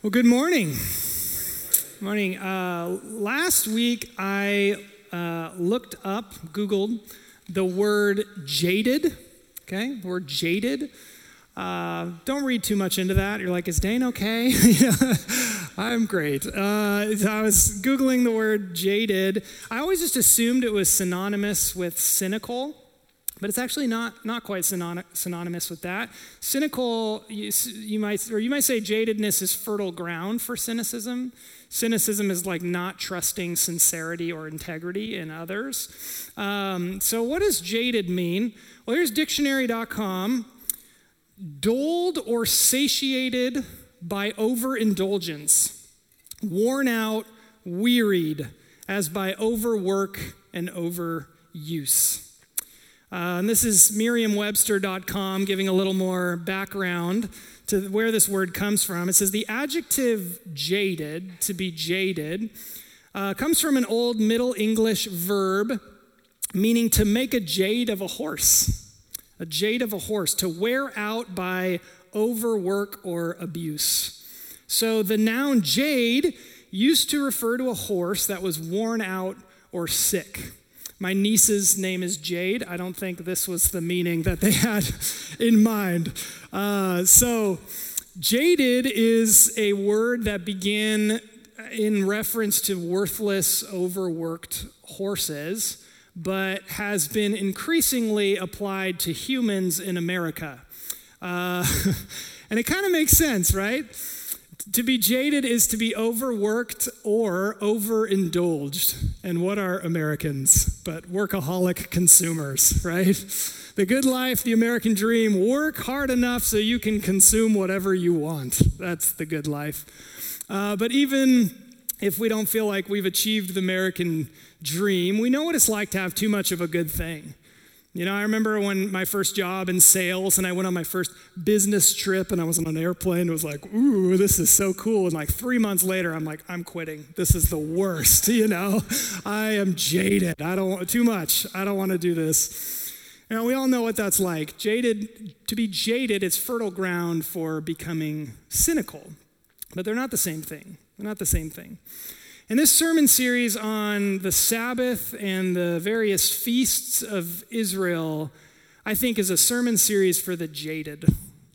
Well, good morning. Good Morning. Uh, last week, I uh, looked up, Googled the word jaded. Okay, the word jaded. Uh, don't read too much into that. You're like, is Dane okay? I'm great. Uh, I was Googling the word jaded. I always just assumed it was synonymous with cynical but it's actually not, not quite synonymous with that. Cynical, you, you, might, or you might say jadedness is fertile ground for cynicism. Cynicism is like not trusting sincerity or integrity in others. Um, so, what does jaded mean? Well, here's dictionary.com dulled or satiated by overindulgence, worn out, wearied, as by overwork and overuse. Uh, and this is merriam-webster.com giving a little more background to where this word comes from. It says the adjective jaded, to be jaded, uh, comes from an old Middle English verb meaning to make a jade of a horse. A jade of a horse, to wear out by overwork or abuse. So the noun jade used to refer to a horse that was worn out or sick. My niece's name is Jade. I don't think this was the meaning that they had in mind. Uh, so, jaded is a word that began in reference to worthless, overworked horses, but has been increasingly applied to humans in America. Uh, and it kind of makes sense, right? To be jaded is to be overworked or overindulged. And what are Americans but workaholic consumers, right? The good life, the American dream, work hard enough so you can consume whatever you want. That's the good life. Uh, but even if we don't feel like we've achieved the American dream, we know what it's like to have too much of a good thing. You know, I remember when my first job in sales and I went on my first business trip and I was on an airplane. It was like, ooh, this is so cool. And like three months later, I'm like, I'm quitting. This is the worst, you know? I am jaded. I don't want too much. I don't want to do this. Know, we all know what that's like. Jaded, to be jaded, it's fertile ground for becoming cynical. But they're not the same thing. They're not the same thing. In this sermon series on the Sabbath and the various feasts of Israel, I think is a sermon series for the jaded.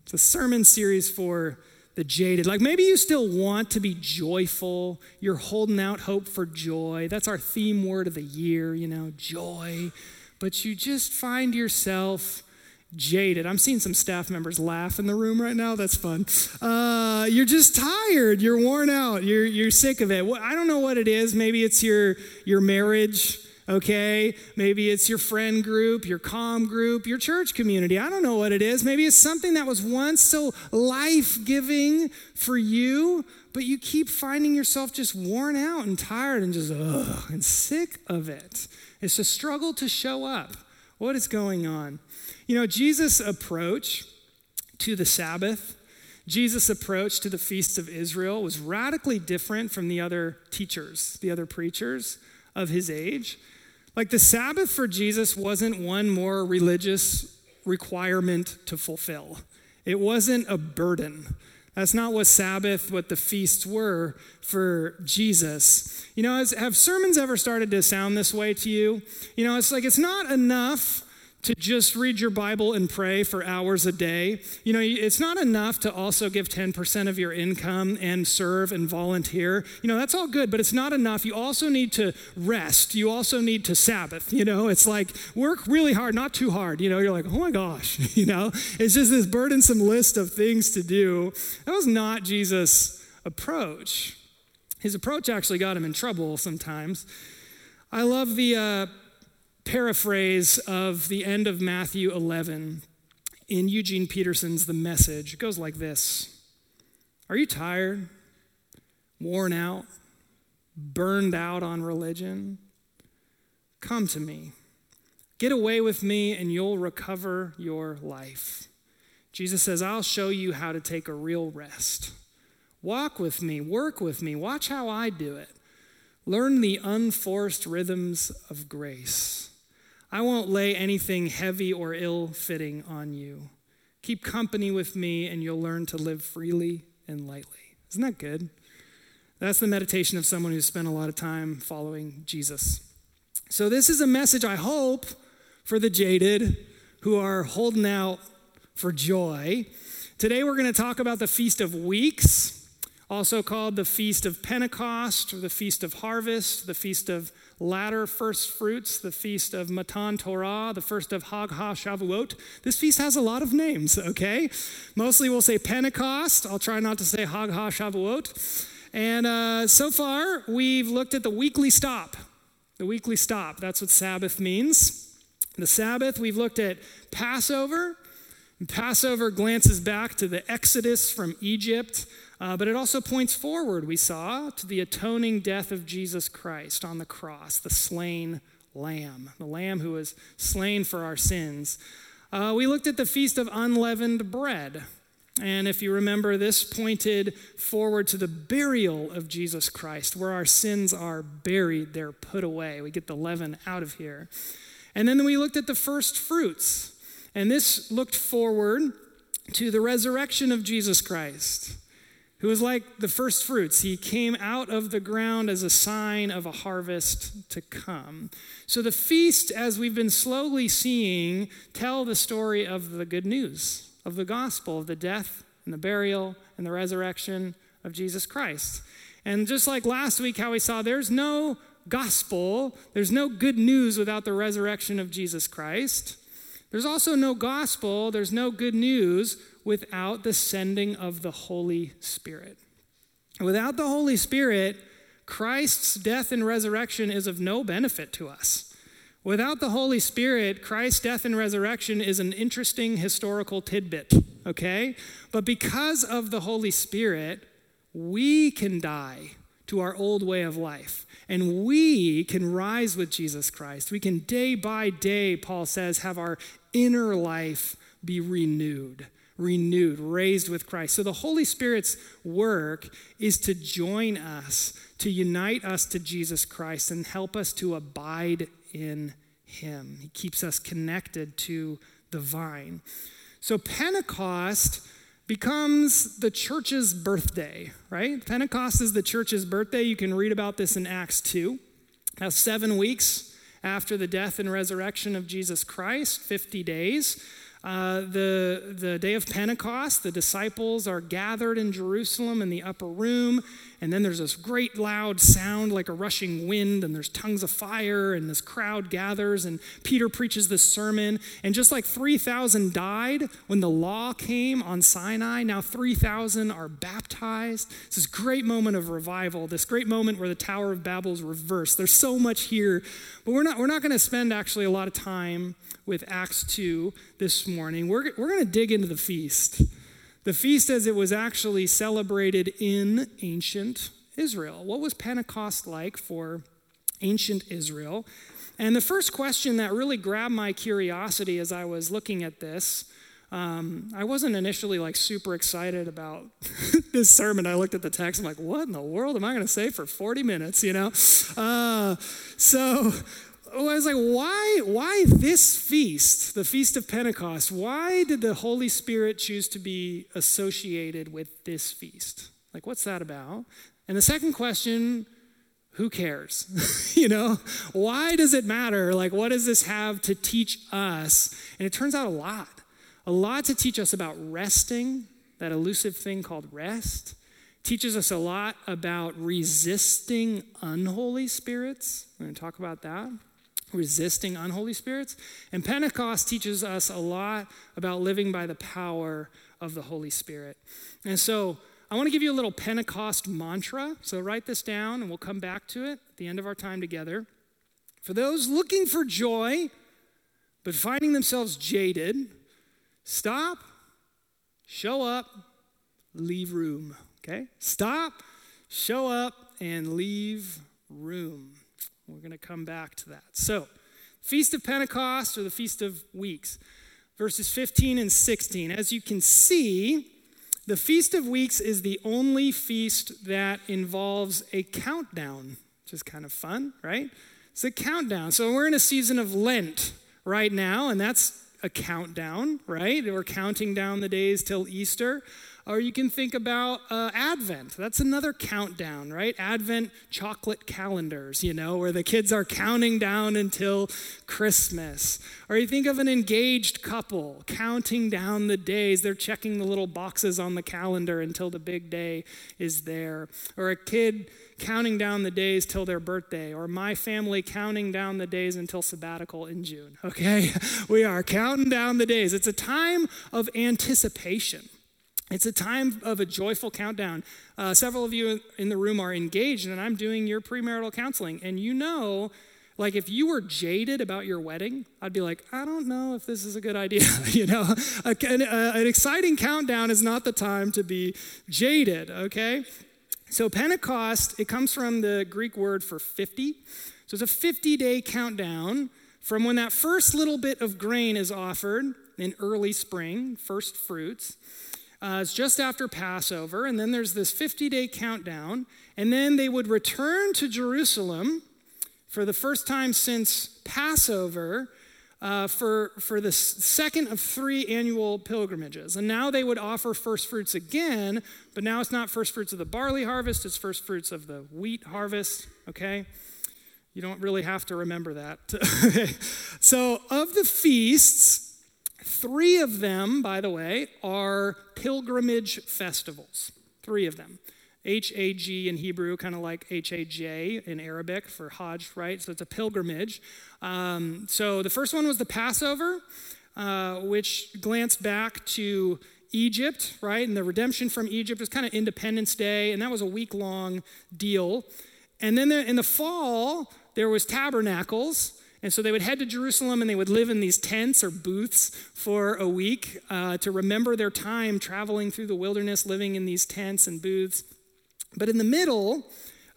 It's a sermon series for the jaded. Like maybe you still want to be joyful. You're holding out hope for joy. That's our theme word of the year, you know, joy. But you just find yourself jaded. I'm seeing some staff members laugh in the room right now. That's fun. Uh, you're just tired. You're worn out. You're, you're sick of it. I don't know what it is. Maybe it's your, your marriage, okay? Maybe it's your friend group, your calm group, your church community. I don't know what it is. Maybe it's something that was once so life giving for you, but you keep finding yourself just worn out and tired and just, ugh, and sick of it. It's a struggle to show up. What is going on? You know, Jesus' approach to the Sabbath, Jesus' approach to the feasts of Israel was radically different from the other teachers, the other preachers of his age. Like the Sabbath for Jesus wasn't one more religious requirement to fulfill, it wasn't a burden. That's not what Sabbath, what the feasts were for Jesus. You know, has, have sermons ever started to sound this way to you? You know, it's like it's not enough to just read your Bible and pray for hours a day. You know, it's not enough to also give 10% of your income and serve and volunteer. You know, that's all good, but it's not enough. You also need to rest. You also need to Sabbath. You know, it's like work really hard, not too hard. You know, you're like, oh my gosh, you know, it's just this burdensome list of things to do. That was not Jesus' approach. His approach actually got him in trouble sometimes. I love the, uh, paraphrase of the end of Matthew 11 in Eugene Peterson's The Message. It goes like this Are you tired, worn out, burned out on religion? Come to me. Get away with me, and you'll recover your life. Jesus says, I'll show you how to take a real rest. Walk with me, work with me, watch how I do it. Learn the unforced rhythms of grace. I won't lay anything heavy or ill fitting on you. Keep company with me, and you'll learn to live freely and lightly. Isn't that good? That's the meditation of someone who's spent a lot of time following Jesus. So, this is a message, I hope, for the jaded who are holding out for joy. Today, we're going to talk about the Feast of Weeks, also called the Feast of Pentecost, or the Feast of Harvest, the Feast of Latter First Fruits, the Feast of Matan Torah, the first of Hag HaShavuot. This feast has a lot of names, okay? Mostly we'll say Pentecost. I'll try not to say Hag HaShavuot. And uh, so far, we've looked at the weekly stop. The weekly stop, that's what Sabbath means. The Sabbath, we've looked at Passover. Passover glances back to the Exodus from Egypt, uh, but it also points forward, we saw, to the atoning death of Jesus Christ on the cross, the slain lamb, the lamb who was slain for our sins. Uh, we looked at the Feast of Unleavened Bread. And if you remember, this pointed forward to the burial of Jesus Christ, where our sins are buried, they're put away. We get the leaven out of here. And then we looked at the first fruits. And this looked forward to the resurrection of Jesus Christ, who was like the first fruits. He came out of the ground as a sign of a harvest to come. So the feast, as we've been slowly seeing, tell the story of the good news of the gospel of the death and the burial and the resurrection of Jesus Christ. And just like last week, how we saw there's no gospel, there's no good news without the resurrection of Jesus Christ. There's also no gospel, there's no good news without the sending of the Holy Spirit. Without the Holy Spirit, Christ's death and resurrection is of no benefit to us. Without the Holy Spirit, Christ's death and resurrection is an interesting historical tidbit, okay? But because of the Holy Spirit, we can die to our old way of life. And we can rise with Jesus Christ. We can day by day, Paul says, have our inner life be renewed, renewed, raised with Christ. So the Holy Spirit's work is to join us, to unite us to Jesus Christ, and help us to abide in him. He keeps us connected to the vine. So Pentecost becomes the church's birthday, right? Pentecost is the church's birthday. You can read about this in Acts 2. Now, seven weeks after the death and resurrection of Jesus Christ, 50 days. Uh, the, the day of Pentecost, the disciples are gathered in Jerusalem in the upper room, and then there's this great loud sound like a rushing wind, and there's tongues of fire, and this crowd gathers, and Peter preaches this sermon. And just like 3,000 died when the law came on Sinai, now 3,000 are baptized. It's this great moment of revival, this great moment where the Tower of Babel is reversed. There's so much here, but we're not, we're not going to spend actually a lot of time with Acts 2 this morning. We're, we're going to dig into the feast. The feast as it was actually celebrated in ancient Israel. What was Pentecost like for ancient Israel? And the first question that really grabbed my curiosity as I was looking at this, um, I wasn't initially like super excited about this sermon. I looked at the text, I'm like, what in the world am I going to say for 40 minutes, you know? Uh, so I was like, why, why this feast, the Feast of Pentecost? Why did the Holy Spirit choose to be associated with this feast? Like, what's that about? And the second question, who cares? you know, why does it matter? Like, what does this have to teach us? And it turns out a lot. A lot to teach us about resting, that elusive thing called rest. Teaches us a lot about resisting unholy spirits. We're going to talk about that resisting unholy spirits. And Pentecost teaches us a lot about living by the power of the Holy Spirit. And so I want to give you a little Pentecost mantra. So write this down and we'll come back to it at the end of our time together. For those looking for joy, but finding themselves jaded, stop, show up, leave room. Okay? Stop, show up, and leave room. We're going to come back to that. So, Feast of Pentecost or the Feast of Weeks, verses 15 and 16. As you can see, the Feast of Weeks is the only feast that involves a countdown, which is kind of fun, right? It's a countdown. So, we're in a season of Lent right now, and that's a countdown, right? We're counting down the days till Easter. Or you can think about uh, Advent. That's another countdown, right? Advent chocolate calendars, you know, where the kids are counting down until Christmas. Or you think of an engaged couple counting down the days. They're checking the little boxes on the calendar until the big day is there. Or a kid counting down the days till their birthday, or my family counting down the days until sabbatical in June, okay? We are counting down the days. It's a time of anticipation. It's a time of a joyful countdown. Uh, several of you in the room are engaged, and I'm doing your premarital counseling. And you know, like if you were jaded about your wedding, I'd be like, I don't know if this is a good idea. you know, an, an exciting countdown is not the time to be jaded, okay? So, Pentecost, it comes from the Greek word for 50. So, it's a 50 day countdown from when that first little bit of grain is offered in early spring, first fruits. Uh, it's just after Passover, and then there's this 50 day countdown, and then they would return to Jerusalem for the first time since Passover uh, for, for the second of three annual pilgrimages. And now they would offer first fruits again, but now it's not first fruits of the barley harvest, it's first fruits of the wheat harvest, okay? You don't really have to remember that. so, of the feasts, three of them, by the way, are pilgrimage festivals. Three of them. H A G in Hebrew, kind of like H A J in Arabic for Hajj, right? So it's a pilgrimage. Um, so the first one was the Passover, uh, which glanced back to Egypt, right? And the redemption from Egypt was kind of Independence Day, and that was a week long deal. And then in the fall, there was tabernacles. And so they would head to Jerusalem and they would live in these tents or booths for a week uh, to remember their time traveling through the wilderness, living in these tents and booths. But in the middle,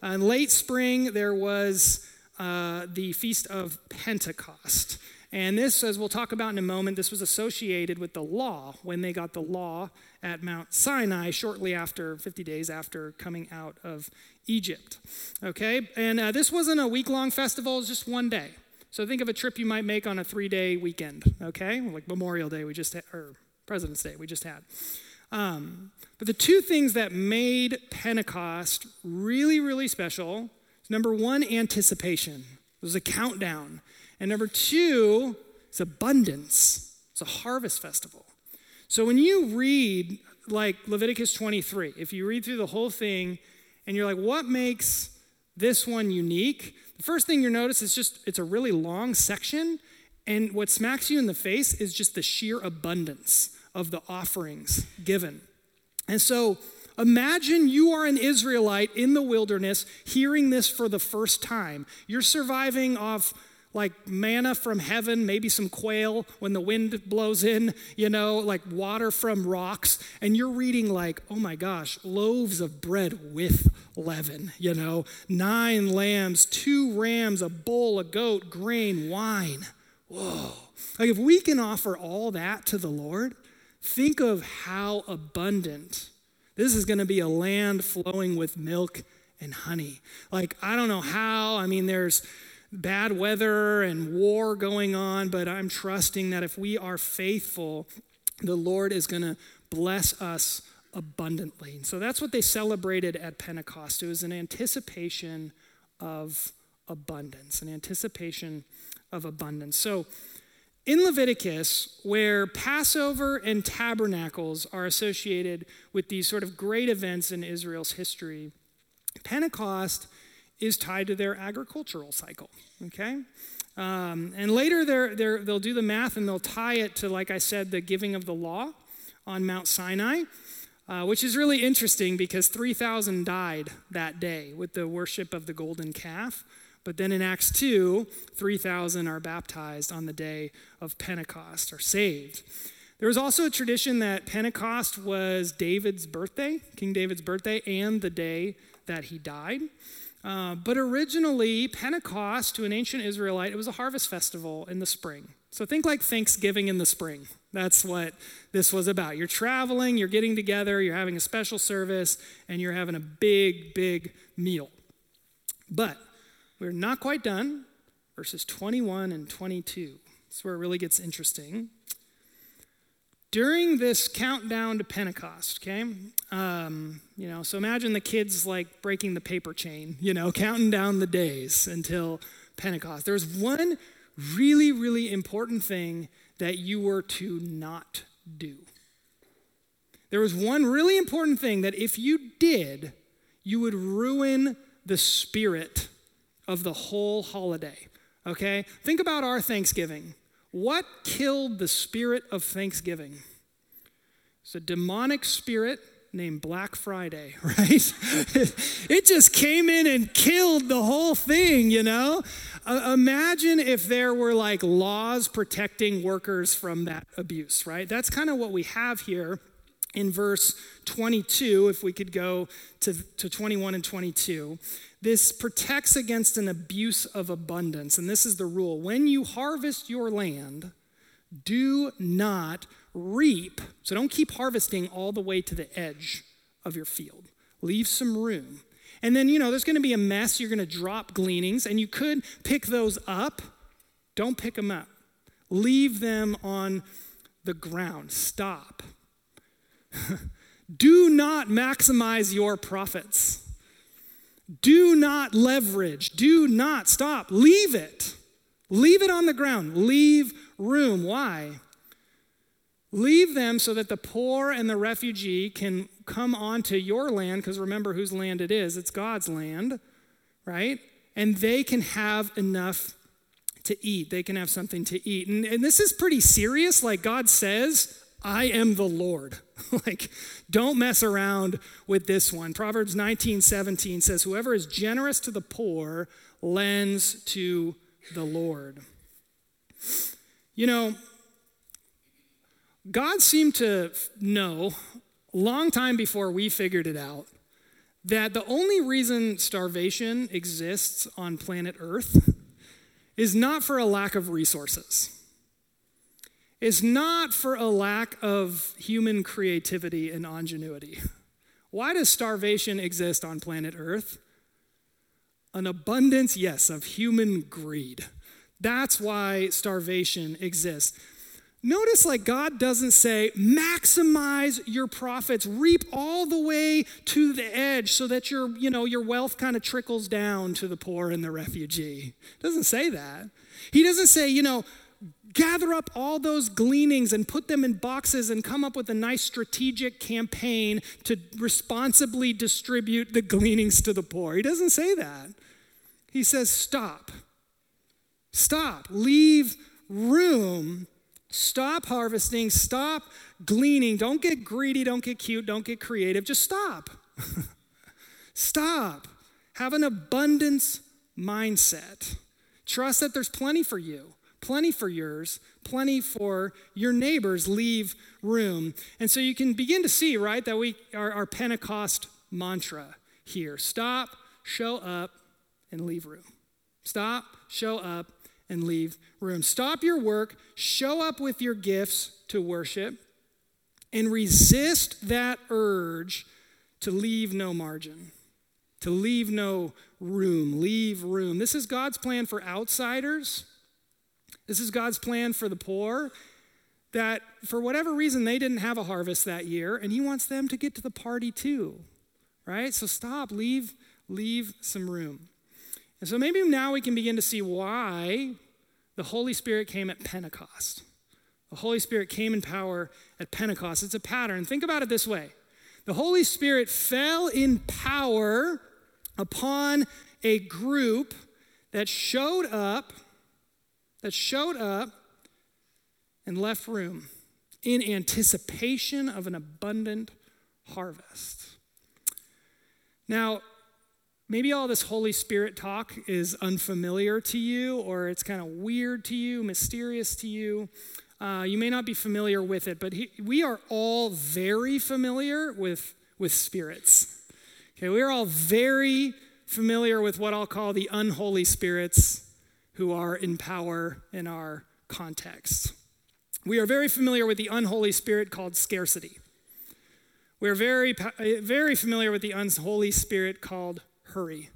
uh, in late spring, there was uh, the Feast of Pentecost. And this, as we'll talk about in a moment, this was associated with the law when they got the law at Mount Sinai shortly after, 50 days after coming out of Egypt. Okay? And uh, this wasn't a week long festival, it was just one day. So think of a trip you might make on a three day weekend, okay? Like Memorial Day, we just had, or President's Day, we just had. Um, but the two things that made Pentecost really, really special number one, anticipation. Was a countdown. And number two, is abundance. It's a harvest festival. So when you read like Leviticus 23, if you read through the whole thing and you're like, what makes this one unique? The first thing you notice is just it's a really long section, and what smacks you in the face is just the sheer abundance of the offerings given. And so imagine you are an Israelite in the wilderness hearing this for the first time. You're surviving off like manna from heaven, maybe some quail when the wind blows in, you know, like water from rocks. And you're reading, like, oh my gosh, loaves of bread with leaven, you know, nine lambs, two rams, a bull, a goat, grain, wine. Whoa. Like, if we can offer all that to the Lord, Think of how abundant. This is going to be a land flowing with milk and honey. Like, I don't know how. I mean, there's bad weather and war going on, but I'm trusting that if we are faithful, the Lord is going to bless us abundantly. And so that's what they celebrated at Pentecost. It was an anticipation of abundance, an anticipation of abundance. So, in Leviticus, where Passover and tabernacles are associated with these sort of great events in Israel's history, Pentecost is tied to their agricultural cycle, okay? Um, and later they're, they're, they'll do the math and they'll tie it to, like I said, the giving of the law on Mount Sinai, uh, which is really interesting because 3,000 died that day with the worship of the golden calf. But then in Acts 2, 3,000 are baptized on the day of Pentecost, are saved. There was also a tradition that Pentecost was David's birthday, King David's birthday, and the day that he died. Uh, but originally, Pentecost to an ancient Israelite, it was a harvest festival in the spring. So think like Thanksgiving in the spring. That's what this was about. You're traveling, you're getting together, you're having a special service, and you're having a big, big meal. But we're not quite done. Verses 21 and 22. This is where it really gets interesting. During this countdown to Pentecost, okay? Um, you know, so imagine the kids like breaking the paper chain, you know, counting down the days until Pentecost. There's one really, really important thing that you were to not do. There was one really important thing that if you did, you would ruin the spirit of the whole holiday. Okay? Think about our Thanksgiving. What killed the spirit of Thanksgiving? It's a demonic spirit named Black Friday, right? it just came in and killed the whole thing, you know? Uh, imagine if there were like laws protecting workers from that abuse, right? That's kind of what we have here in verse 22, if we could go to, to 21 and 22. This protects against an abuse of abundance. And this is the rule when you harvest your land, do not reap. So don't keep harvesting all the way to the edge of your field. Leave some room. And then, you know, there's going to be a mess. You're going to drop gleanings, and you could pick those up. Don't pick them up. Leave them on the ground. Stop. Do not maximize your profits. Do not leverage. Do not stop. Leave it. Leave it on the ground. Leave room. Why? Leave them so that the poor and the refugee can come onto your land, because remember whose land it is. It's God's land, right? And they can have enough to eat. They can have something to eat. And, and this is pretty serious. Like God says, I am the Lord. like, don't mess around with this one. Proverbs 19 17 says, Whoever is generous to the poor lends to the Lord. You know, God seemed to know long time before we figured it out that the only reason starvation exists on planet Earth is not for a lack of resources is not for a lack of human creativity and ingenuity. Why does starvation exist on planet Earth? An abundance, yes, of human greed. That's why starvation exists. Notice like God doesn't say maximize your profits, reap all the way to the edge so that your, you know, your wealth kind of trickles down to the poor and the refugee. doesn't say that. He doesn't say, you know, gather up all those gleanings and put them in boxes and come up with a nice strategic campaign to responsibly distribute the gleanings to the poor. He doesn't say that. He says, stop. Stop. Leave room. Stop harvesting. Stop gleaning. Don't get greedy. Don't get cute. Don't get creative. Just stop. stop. Have an abundance mindset. Trust that there's plenty for you plenty for yours, plenty for your neighbors. Leave room. And so you can begin to see, right, that we our, our Pentecost mantra here stop, show up, and leave room. Stop, show up, and leave room. Stop your work, show up with your gifts to worship, and resist that urge to leave no margin, to leave no room. Leave room. This is God's plan for outsiders this is God's plan for the poor that for whatever reason they didn't have a harvest that year and he wants them to get to the party too. Right? So stop, leave leave some room. And so maybe now we can begin to see why the Holy Spirit came at Pentecost. The Holy Spirit came in power at Pentecost. It's a pattern. Think about it this way the Holy Spirit fell in power upon a group that showed up that showed up and left room in anticipation of an abundant harvest. Now, maybe all this Holy Spirit talk is unfamiliar to you, or it's kind of weird to you, mysterious to you. Uh, you may not be familiar with it, but he, we are all very familiar with, with spirits. Okay, we are all very familiar with what I'll call the unholy spirits who are in power in our context. We are very familiar with the unholy spirit called scarcity. We're very, eh, very familiar with the unholy spirit called hurry.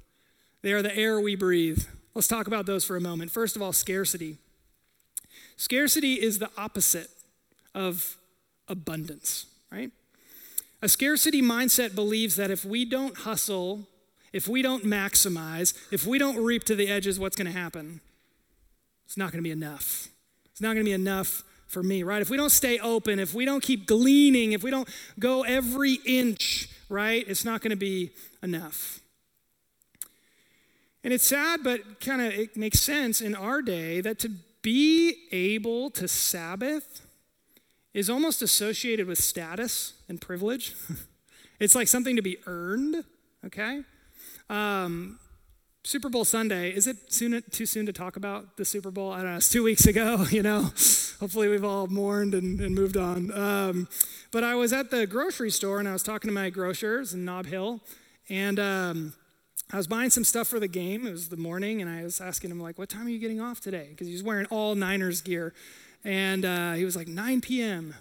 They are the air we breathe. Let's talk about those for a moment. First of all, scarcity. Scarcity is the opposite of abundance, right? A scarcity mindset believes that if we don't hustle, if we don't maximize, if we don't reap to the edges, what's going to happen? It's not going to be enough. It's not going to be enough for me, right? If we don't stay open, if we don't keep gleaning, if we don't go every inch, right, it's not going to be enough. And it's sad, but kind of it makes sense in our day that to be able to Sabbath is almost associated with status and privilege. it's like something to be earned, okay? Um, Super Bowl Sunday, is it soon, too soon to talk about the Super Bowl? I don't know, it's two weeks ago, you know. Hopefully we've all mourned and, and moved on. Um, but I was at the grocery store and I was talking to my grocers in Nob Hill, and um, I was buying some stuff for the game. It was the morning, and I was asking him, like, what time are you getting off today? Because he was wearing all Niners gear. And uh, he was like, 9 p.m.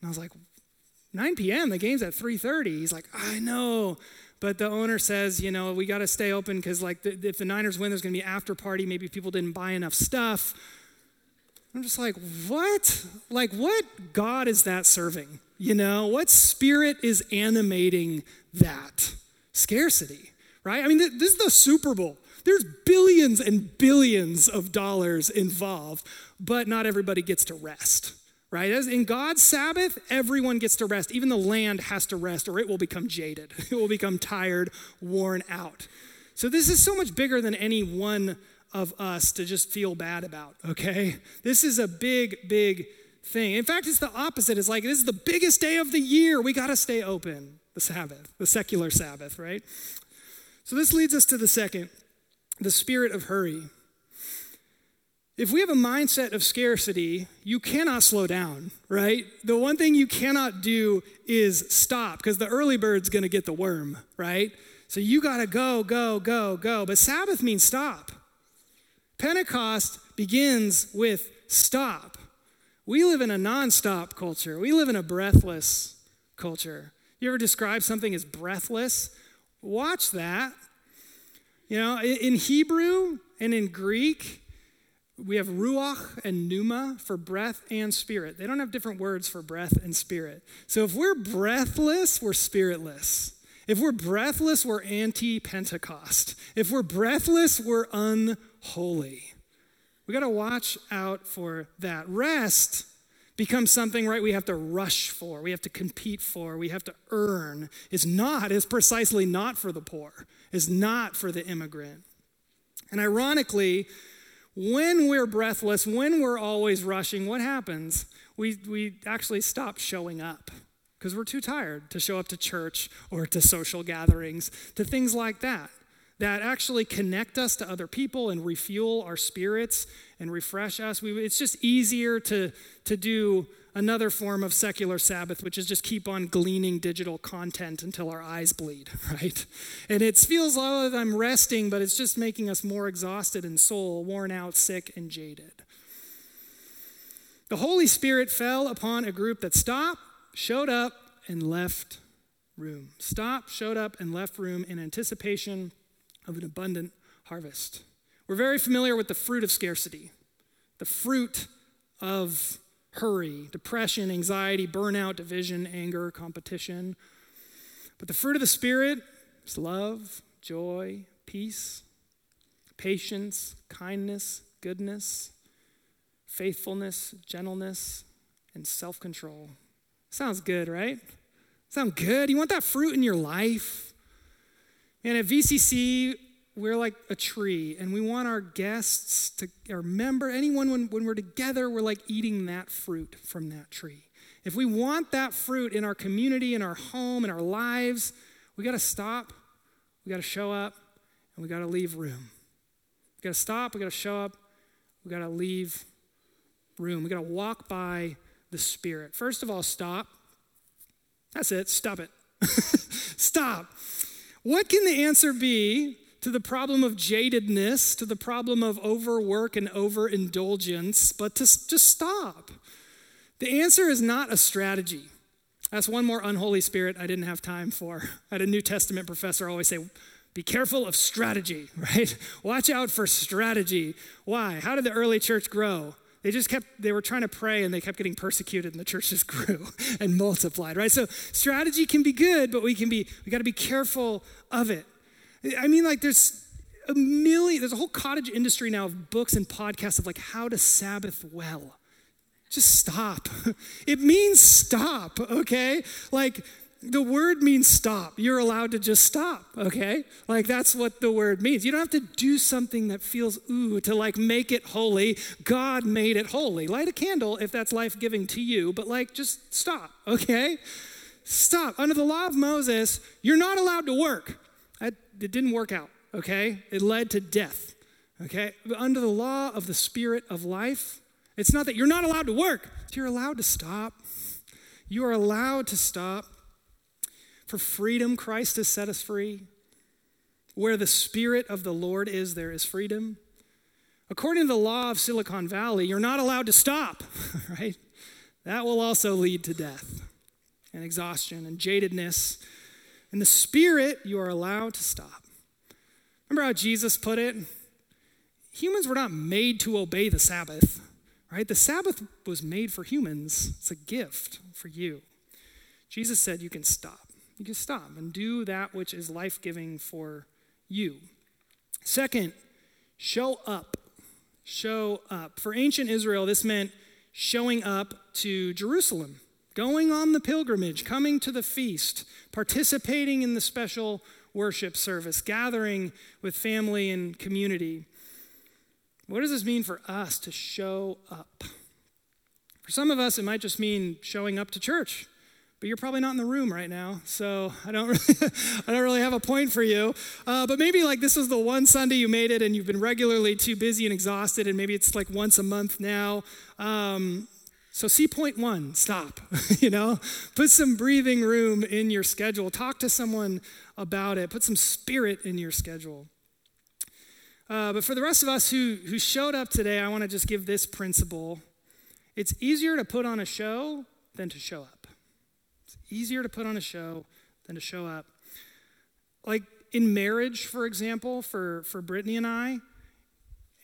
And I was like, 9 p.m.? The game's at 3.30. He's like, I know. But the owner says, you know, we got to stay open because, like, the, if the Niners win, there's going to be after party. Maybe people didn't buy enough stuff. I'm just like, what? Like, what God is that serving? You know, what spirit is animating that? Scarcity right? I mean, this is the Super Bowl. There's billions and billions of dollars involved, but not everybody gets to rest, right? As in God's Sabbath, everyone gets to rest. Even the land has to rest, or it will become jaded. It will become tired, worn out. So this is so much bigger than any one of us to just feel bad about, okay? This is a big, big thing. In fact, it's the opposite. It's like this is the biggest day of the year. We got to stay open. The Sabbath, the secular Sabbath, right? So this leads us to the second the spirit of hurry. If we have a mindset of scarcity, you cannot slow down, right? The one thing you cannot do is stop because the early bird's going to get the worm, right? So you got to go, go, go, go. But Sabbath means stop. Pentecost begins with stop. We live in a non-stop culture. We live in a breathless culture. You ever describe something as breathless? Watch that. You know, in Hebrew and in Greek, we have ruach and pneuma for breath and spirit. They don't have different words for breath and spirit. So if we're breathless, we're spiritless. If we're breathless, we're anti Pentecost. If we're breathless, we're unholy. We got to watch out for that. Rest becomes something, right, we have to rush for, we have to compete for, we have to earn, is not, is precisely not for the poor, is not for the immigrant. And ironically, when we're breathless, when we're always rushing, what happens? We, we actually stop showing up because we're too tired to show up to church or to social gatherings, to things like that that actually connect us to other people and refuel our spirits and refresh us. We, it's just easier to, to do another form of secular Sabbath, which is just keep on gleaning digital content until our eyes bleed, right? And it feels like I'm resting, but it's just making us more exhausted in soul, worn out, sick, and jaded. The Holy Spirit fell upon a group that stopped, showed up, and left room. Stopped, showed up, and left room in anticipation of an abundant harvest. We're very familiar with the fruit of scarcity, the fruit of hurry, depression, anxiety, burnout, division, anger, competition. But the fruit of the Spirit is love, joy, peace, patience, kindness, goodness, faithfulness, gentleness, and self control. Sounds good, right? Sound good? You want that fruit in your life? And at VCC, we're like a tree, and we want our guests to, or member, anyone when, when we're together, we're like eating that fruit from that tree. If we want that fruit in our community, in our home, in our lives, we got to stop, we got to show up, and we got to leave room. We got to stop, we got to show up, we got to leave room. We got to walk by the Spirit. First of all, stop. That's it, stop it. stop. What can the answer be to the problem of jadedness, to the problem of overwork and overindulgence, but to just stop? The answer is not a strategy. That's one more unholy spirit I didn't have time for. I had a New Testament professor always say, be careful of strategy, right? Watch out for strategy. Why? How did the early church grow? They just kept, they were trying to pray and they kept getting persecuted and the church just grew and multiplied, right? So strategy can be good, but we can be, we got to be careful of it. I mean, like there's a million, there's a whole cottage industry now of books and podcasts of like how to Sabbath well. Just stop. It means stop, okay? Like the word means stop. You're allowed to just stop, okay? Like that's what the word means. You don't have to do something that feels ooh to like make it holy. God made it holy. Light a candle if that's life giving to you, but like just stop, okay? Stop. Under the law of Moses, you're not allowed to work. It didn't work out, okay? It led to death, okay? But under the law of the spirit of life, it's not that you're not allowed to work, you're allowed to stop. You are allowed to stop. For freedom, Christ has set us free. Where the Spirit of the Lord is, there is freedom. According to the law of Silicon Valley, you're not allowed to stop, right? That will also lead to death and exhaustion and jadedness. In the Spirit, you are allowed to stop. Remember how Jesus put it? Humans were not made to obey the Sabbath, right? The Sabbath was made for humans, it's a gift for you. Jesus said you can stop. You can stop and do that which is life giving for you. Second, show up. Show up. For ancient Israel, this meant showing up to Jerusalem, going on the pilgrimage, coming to the feast, participating in the special worship service, gathering with family and community. What does this mean for us to show up? For some of us, it might just mean showing up to church but you're probably not in the room right now, so I don't really, I don't really have a point for you. Uh, but maybe like this was the one Sunday you made it, and you've been regularly too busy and exhausted, and maybe it's like once a month now. Um, so see point one, stop. you know, put some breathing room in your schedule. Talk to someone about it. Put some spirit in your schedule. Uh, but for the rest of us who who showed up today, I want to just give this principle: it's easier to put on a show than to show up It's easier to put on a show than to show up. Like in marriage, for example, for, for Brittany and I,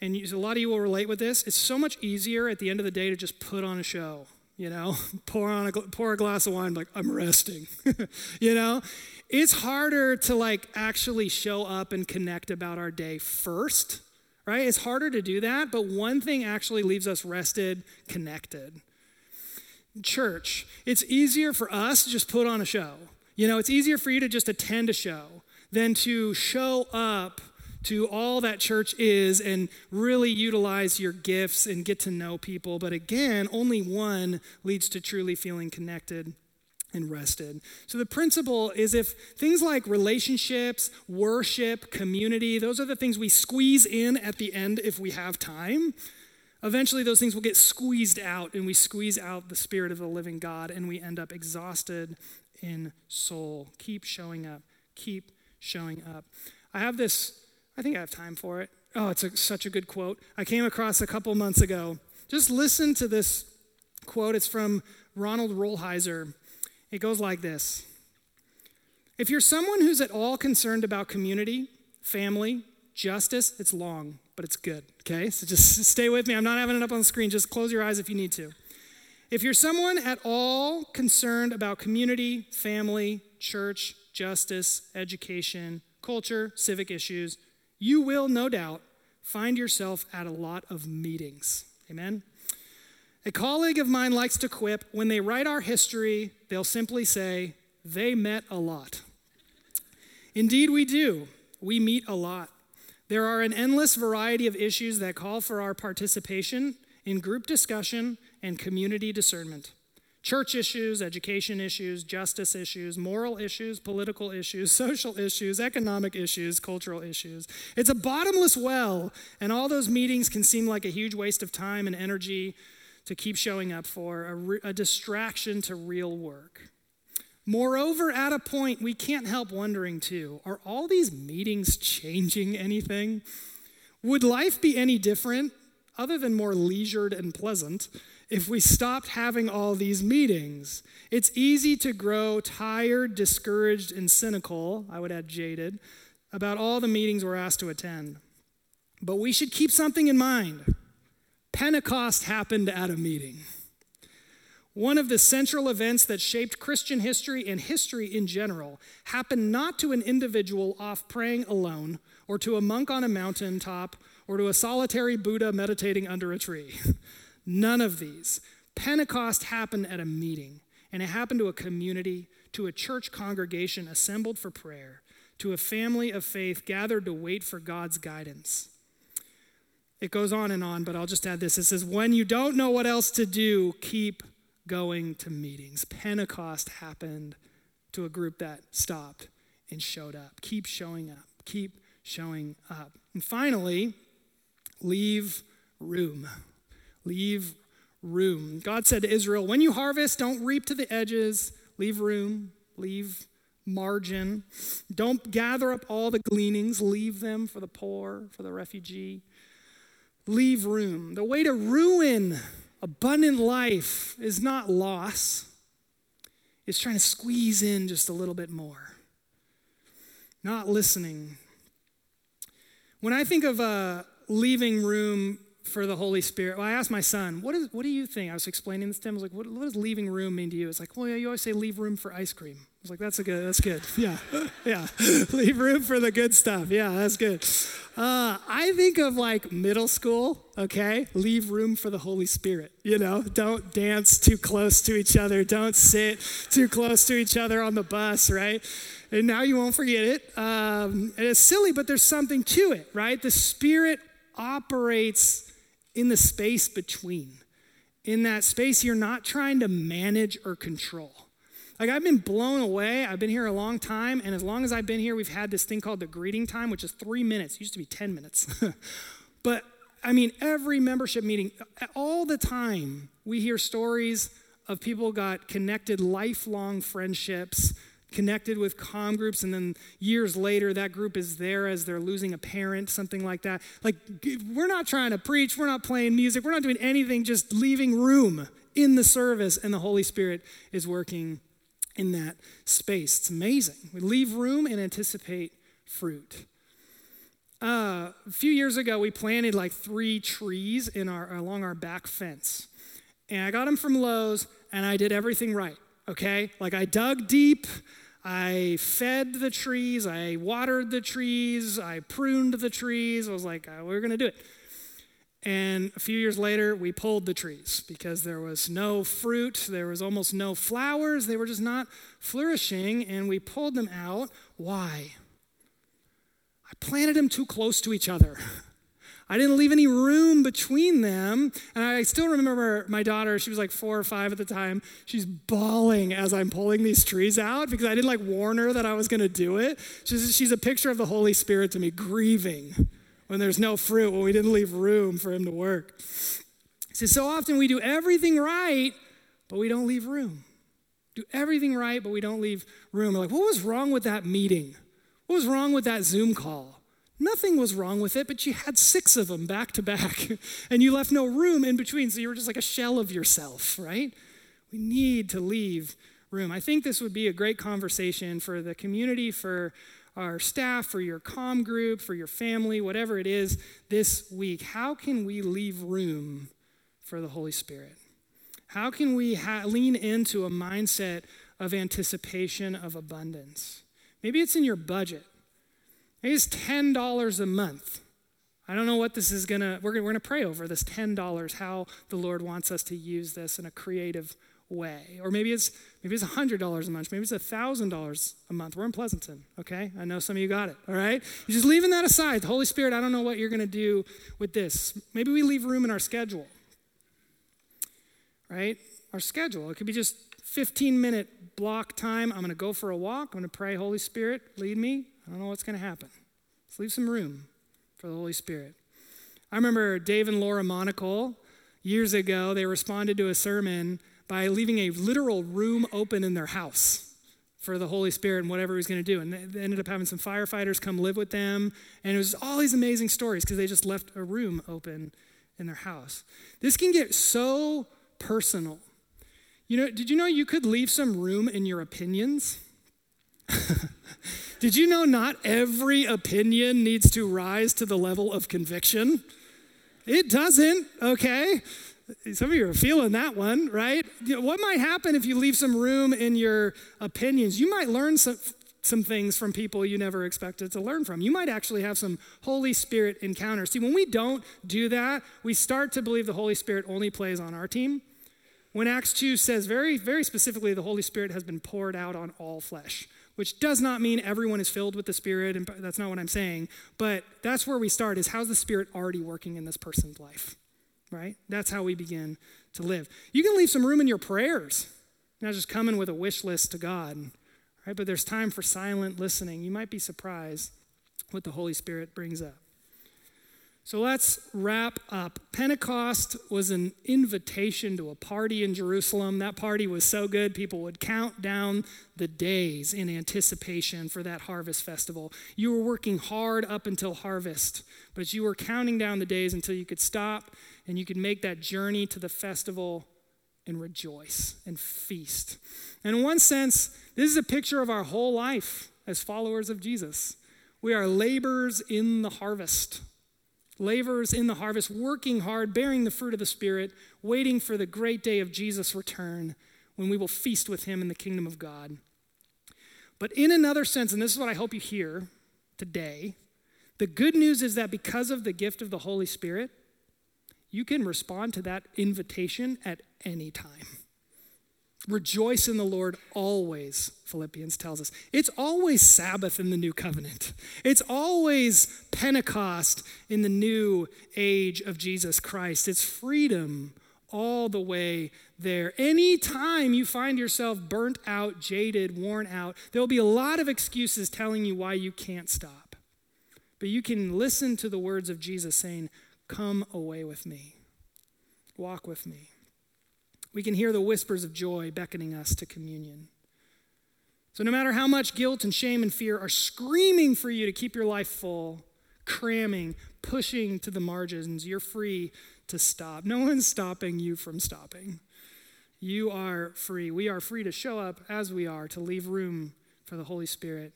and a lot of you will relate with this, it's so much easier at the end of the day to just put on a show, you know, pour, on a, pour a glass of wine, like, I'm resting, you know? It's harder to like actually show up and connect about our day first, right? It's harder to do that, but one thing actually leaves us rested, connected church, it's easier for us to just put on a show. You know, it's easier for you to just attend a show than to show up to all that church is and really utilize your gifts and get to know people. But again, only one leads to truly feeling connected and rested. So the principle is if things like relationships, worship, community, those are the things we squeeze in at the end if we have time. Eventually, those things will get squeezed out, and we squeeze out the Spirit of the living God, and we end up exhausted in soul. Keep showing up. Keep showing up. I have this, I think I have time for it. Oh, it's a, such a good quote. I came across a couple months ago. Just listen to this quote. It's from Ronald Rolheiser. It goes like this If you're someone who's at all concerned about community, family, justice, it's long but it's good, okay? So just stay with me. I'm not having it up on the screen. Just close your eyes if you need to. If you're someone at all concerned about community, family, church, justice, education, culture, civic issues, you will no doubt find yourself at a lot of meetings. Amen? A colleague of mine likes to quip when they write our history, they'll simply say, they met a lot. Indeed, we do. We meet a lot. There are an endless variety of issues that call for our participation in group discussion and community discernment. Church issues, education issues, justice issues, moral issues, political issues, social issues, economic issues, cultural issues. It's a bottomless well, and all those meetings can seem like a huge waste of time and energy to keep showing up for, a, re- a distraction to real work. Moreover, at a point, we can't help wondering too are all these meetings changing anything? Would life be any different, other than more leisured and pleasant, if we stopped having all these meetings? It's easy to grow tired, discouraged, and cynical, I would add jaded, about all the meetings we're asked to attend. But we should keep something in mind. Pentecost happened at a meeting. One of the central events that shaped Christian history and history in general happened not to an individual off praying alone, or to a monk on a mountaintop, or to a solitary Buddha meditating under a tree. None of these. Pentecost happened at a meeting, and it happened to a community, to a church congregation assembled for prayer, to a family of faith gathered to wait for God's guidance. It goes on and on, but I'll just add this. It says, When you don't know what else to do, keep going to meetings. Pentecost happened to a group that stopped and showed up. Keep showing up. Keep showing up. And finally, leave room. Leave room. God said to Israel, When you harvest, don't reap to the edges, leave room, leave margin. Don't gather up all the gleanings, leave them for the poor, for the refugee. Leave room. The way to ruin abundant life is not loss, it's trying to squeeze in just a little bit more, not listening. When I think of uh, leaving room for the Holy Spirit. Well, I asked my son, what, is, what do you think? I was explaining this to him. I was like, what, what does leaving room mean to you? It's like, well, yeah, you always say leave room for ice cream. I was like, that's a good, that's good. Yeah, yeah. leave room for the good stuff. Yeah, that's good. Uh, I think of like middle school, okay? Leave room for the Holy Spirit. You know, don't dance too close to each other. Don't sit too close to each other on the bus, right? And now you won't forget it. Um, and it's silly, but there's something to it, right? The Spirit operates in the space between. In that space, you're not trying to manage or control. Like, I've been blown away. I've been here a long time, and as long as I've been here, we've had this thing called the greeting time, which is three minutes. It used to be 10 minutes. but I mean, every membership meeting, all the time, we hear stories of people got connected lifelong friendships connected with com groups, and then years later, that group is there as they're losing a parent, something like that. Like, we're not trying to preach, we're not playing music, we're not doing anything, just leaving room in the service, and the Holy Spirit is working in that space. It's amazing. We leave room and anticipate fruit. Uh, a few years ago, we planted like three trees in our along our back fence, and I got them from Lowe's, and I did everything right. Okay, like I dug deep, I fed the trees, I watered the trees, I pruned the trees. I was like, oh, we're going to do it. And a few years later, we pulled the trees because there was no fruit, there was almost no flowers, they were just not flourishing, and we pulled them out. Why? I planted them too close to each other. I didn't leave any room between them. And I still remember my daughter, she was like four or five at the time. She's bawling as I'm pulling these trees out because I didn't like warn her that I was going to do it. She's, she's a picture of the Holy Spirit to me, grieving when there's no fruit, when we didn't leave room for Him to work. See, so often we do everything right, but we don't leave room. Do everything right, but we don't leave room. We're like, what was wrong with that meeting? What was wrong with that Zoom call? Nothing was wrong with it, but you had six of them back to back, and you left no room in between, so you were just like a shell of yourself, right? We need to leave room. I think this would be a great conversation for the community, for our staff, for your com group, for your family, whatever it is this week. How can we leave room for the Holy Spirit? How can we ha- lean into a mindset of anticipation of abundance? Maybe it's in your budget. It's $10 a month. I don't know what this is gonna, we're gonna, we're gonna pray over this $10, how the Lord wants us to use this in a creative way. Or maybe it's maybe it's $100 a month, maybe it's $1,000 a month. We're in Pleasanton, okay? I know some of you got it, all right? You're just leaving that aside. The Holy Spirit, I don't know what you're gonna do with this. Maybe we leave room in our schedule, right? Our schedule. It could be just 15 minute block time. I'm gonna go for a walk. I'm gonna pray, Holy Spirit, lead me. I don't know what's going to happen. Let's leave some room for the Holy Spirit. I remember Dave and Laura Monaco years ago, they responded to a sermon by leaving a literal room open in their house for the Holy Spirit and whatever he was going to do. And they ended up having some firefighters come live with them. And it was all these amazing stories because they just left a room open in their house. This can get so personal. You know, did you know you could leave some room in your opinions? Did you know not every opinion needs to rise to the level of conviction? It doesn't, okay? Some of you are feeling that one, right? What might happen if you leave some room in your opinions? You might learn some, some things from people you never expected to learn from. You might actually have some Holy Spirit encounters. See, when we don't do that, we start to believe the Holy Spirit only plays on our team. When Acts 2 says very, very specifically, the Holy Spirit has been poured out on all flesh, which does not mean everyone is filled with the Spirit, and that's not what I'm saying. But that's where we start is how's the Spirit already working in this person's life? right? That's how we begin to live. You can leave some room in your prayers, not just coming with a wish list to God, right? But there's time for silent listening. You might be surprised what the Holy Spirit brings up. So let's wrap up. Pentecost was an invitation to a party in Jerusalem. That party was so good, people would count down the days in anticipation for that harvest festival. You were working hard up until harvest, but you were counting down the days until you could stop and you could make that journey to the festival and rejoice and feast. And in one sense, this is a picture of our whole life as followers of Jesus. We are laborers in the harvest laborers in the harvest, working hard, bearing the fruit of the Spirit, waiting for the great day of Jesus' return when we will feast with him in the kingdom of God. But in another sense, and this is what I hope you hear today, the good news is that because of the gift of the Holy Spirit, you can respond to that invitation at any time. Rejoice in the Lord always, Philippians tells us. It's always Sabbath in the new covenant. It's always Pentecost in the new age of Jesus Christ. It's freedom all the way there. Anytime you find yourself burnt out, jaded, worn out, there'll be a lot of excuses telling you why you can't stop. But you can listen to the words of Jesus saying, Come away with me, walk with me. We can hear the whispers of joy beckoning us to communion. So, no matter how much guilt and shame and fear are screaming for you to keep your life full, cramming, pushing to the margins, you're free to stop. No one's stopping you from stopping. You are free. We are free to show up as we are, to leave room for the Holy Spirit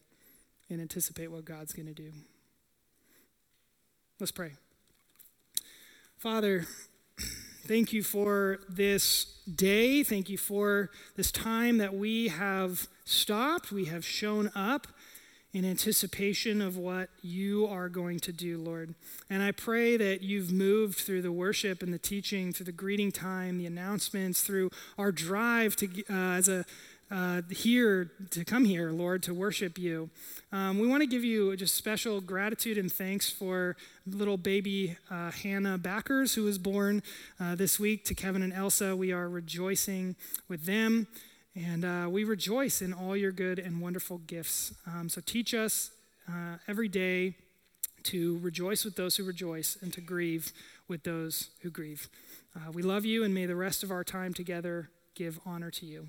and anticipate what God's going to do. Let's pray. Father, Thank you for this day. Thank you for this time that we have stopped. We have shown up in anticipation of what you are going to do, Lord. And I pray that you've moved through the worship and the teaching, through the greeting time, the announcements, through our drive to uh, as a uh, here to come here, Lord, to worship you. Um, we want to give you just special gratitude and thanks for little baby uh, Hannah Backers, who was born uh, this week to Kevin and Elsa. We are rejoicing with them, and uh, we rejoice in all your good and wonderful gifts. Um, so teach us uh, every day to rejoice with those who rejoice and to grieve with those who grieve. Uh, we love you, and may the rest of our time together give honor to you.